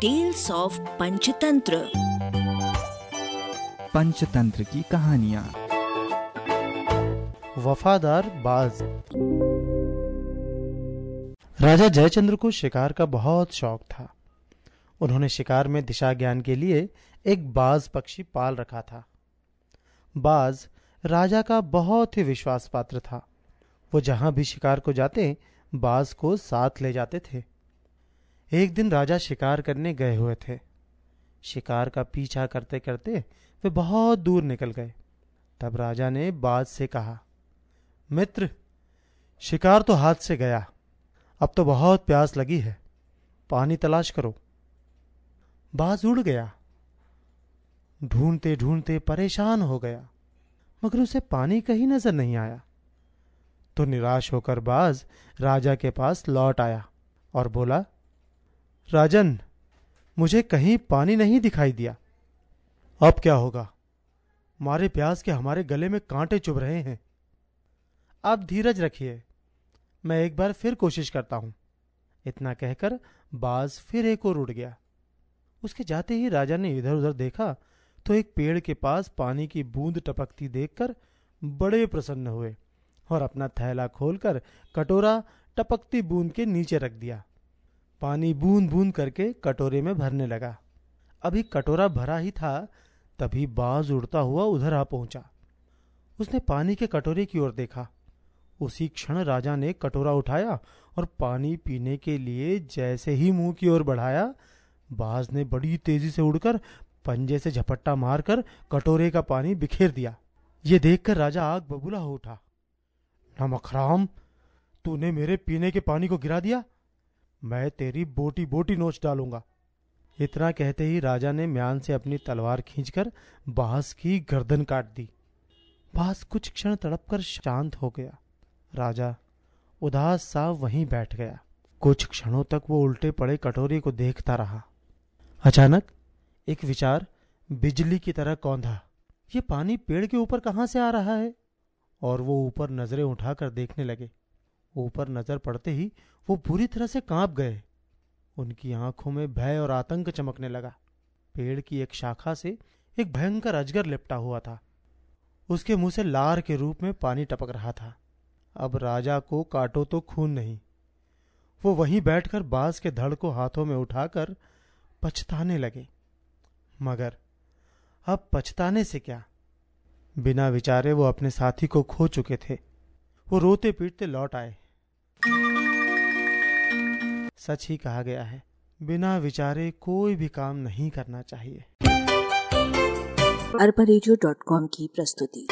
Tales of Panchatantra Panchatantra की कहानियाँ वफादार बाज। राजा जयचंद्र को शिकार का बहुत शौक था। उन्होंने शिकार में दिशा ज्ञान के लिए एक बाज पक्षी पाल रखा था। बाज राजा का बहुत ही विश्वास पात्र था। वो जहाँ भी शिकार को जाते बाज को साथ ले जाते थे। एक दिन राजा शिकार करने गए हुए थे। शिकार का पीछा करते करते वे बहुत दूर निकल गए। तब राजा ने बाज से कहा, मित्र, शिकार तो हाथ से गया। अब तो बहुत प्यास लगी है। पानी तलाश करो। बाज उड़ गया। ढूंढते ढूंढते परेशान हो गया, मगर उसे पानी कहीं नज़र नहीं आया। तो निराश होकर बाज राजा के पास लौट आया और बोला राजन, मुझे कहीं पानी नहीं दिखाई दिया। अब क्या होगा? मारे प्यास के हमारे गले में कांटे चुभ रहे हैं। आप धीरज रखिए, मैं एक बार फिर कोशिश करता हूँ। इतना कहकर बाज फिर एक और उड़ गया। उसके जाते ही राजा ने इधर उधर देखा तो एक पेड़ के पास पानी की बूंद टपकती देखकर बड़े प्रसन्न हुए और अपना थैला खोलकर कटोरा टपकती बूंद के नीचे रख दिया। पानी बूंद बूंद करके कटोरे में भरने लगा। अभी कटोरा भरा ही था, तभी बाज उड़ता हुआ उधर आ पहुँचा। उसने पानी के कटोरे की ओर देखा। उसी क्षण राजा ने कटोरा उठाया और पानी पीने के लिए जैसे ही मुँह की ओर बढ़ाया, बाज ने बड़ी तेज़ी से उड़कर पंजे से झपट्टा मारकर कटोरे का पानी बिखेर दिया। ये देखकर राजा आग बबूला हो उठा। नमखराम तूने मेरे पीने के पानी को गिरा दिया? मैं तेरी बोटी बोटी नोच डालूँगा। इतना कहते ही राजा ने म्यान से अपनी तलवार खींचकर बास की गर्दन काट दी। बास कुछ क्षण तड़पकर शांत हो गया। राजा उदास सा वहीं बैठ गया। कुछ क्षणों तक वो उल्टे पड़े कटोरी को देखता रहा। अचानक एक विचार बिजली की तरह कौंधा। ये पानी पेड़ के ऊपर कहाँ से आ रहा है? और वो ऊपर नज़रें उठाकर देखने लगे। ऊपर नज़र पड़ते ही वो बुरी तरह से काँप गए। उनकी आँखों में भय और आतंक चमकने लगा। पेड़ की एक शाखा से एक भयंकर अजगर लिपटा हुआ था। उसके मुँह से लार के रूप में पानी टपक रहा था। अब राजा को काटो तो खून नहीं। वो वहीं बैठकर बाँस के धड़ को हाथों में उठाकर पछताने लगे। मगर अब पछताने से क्या? बिना विचारे वो अपने साथी को खो चुके थे। वो रोते पीटते लौट आए। सच ही कहा गया है, बिना विचारे कोई भी काम नहीं करना चाहिए। अरबा की प्रस्तुति।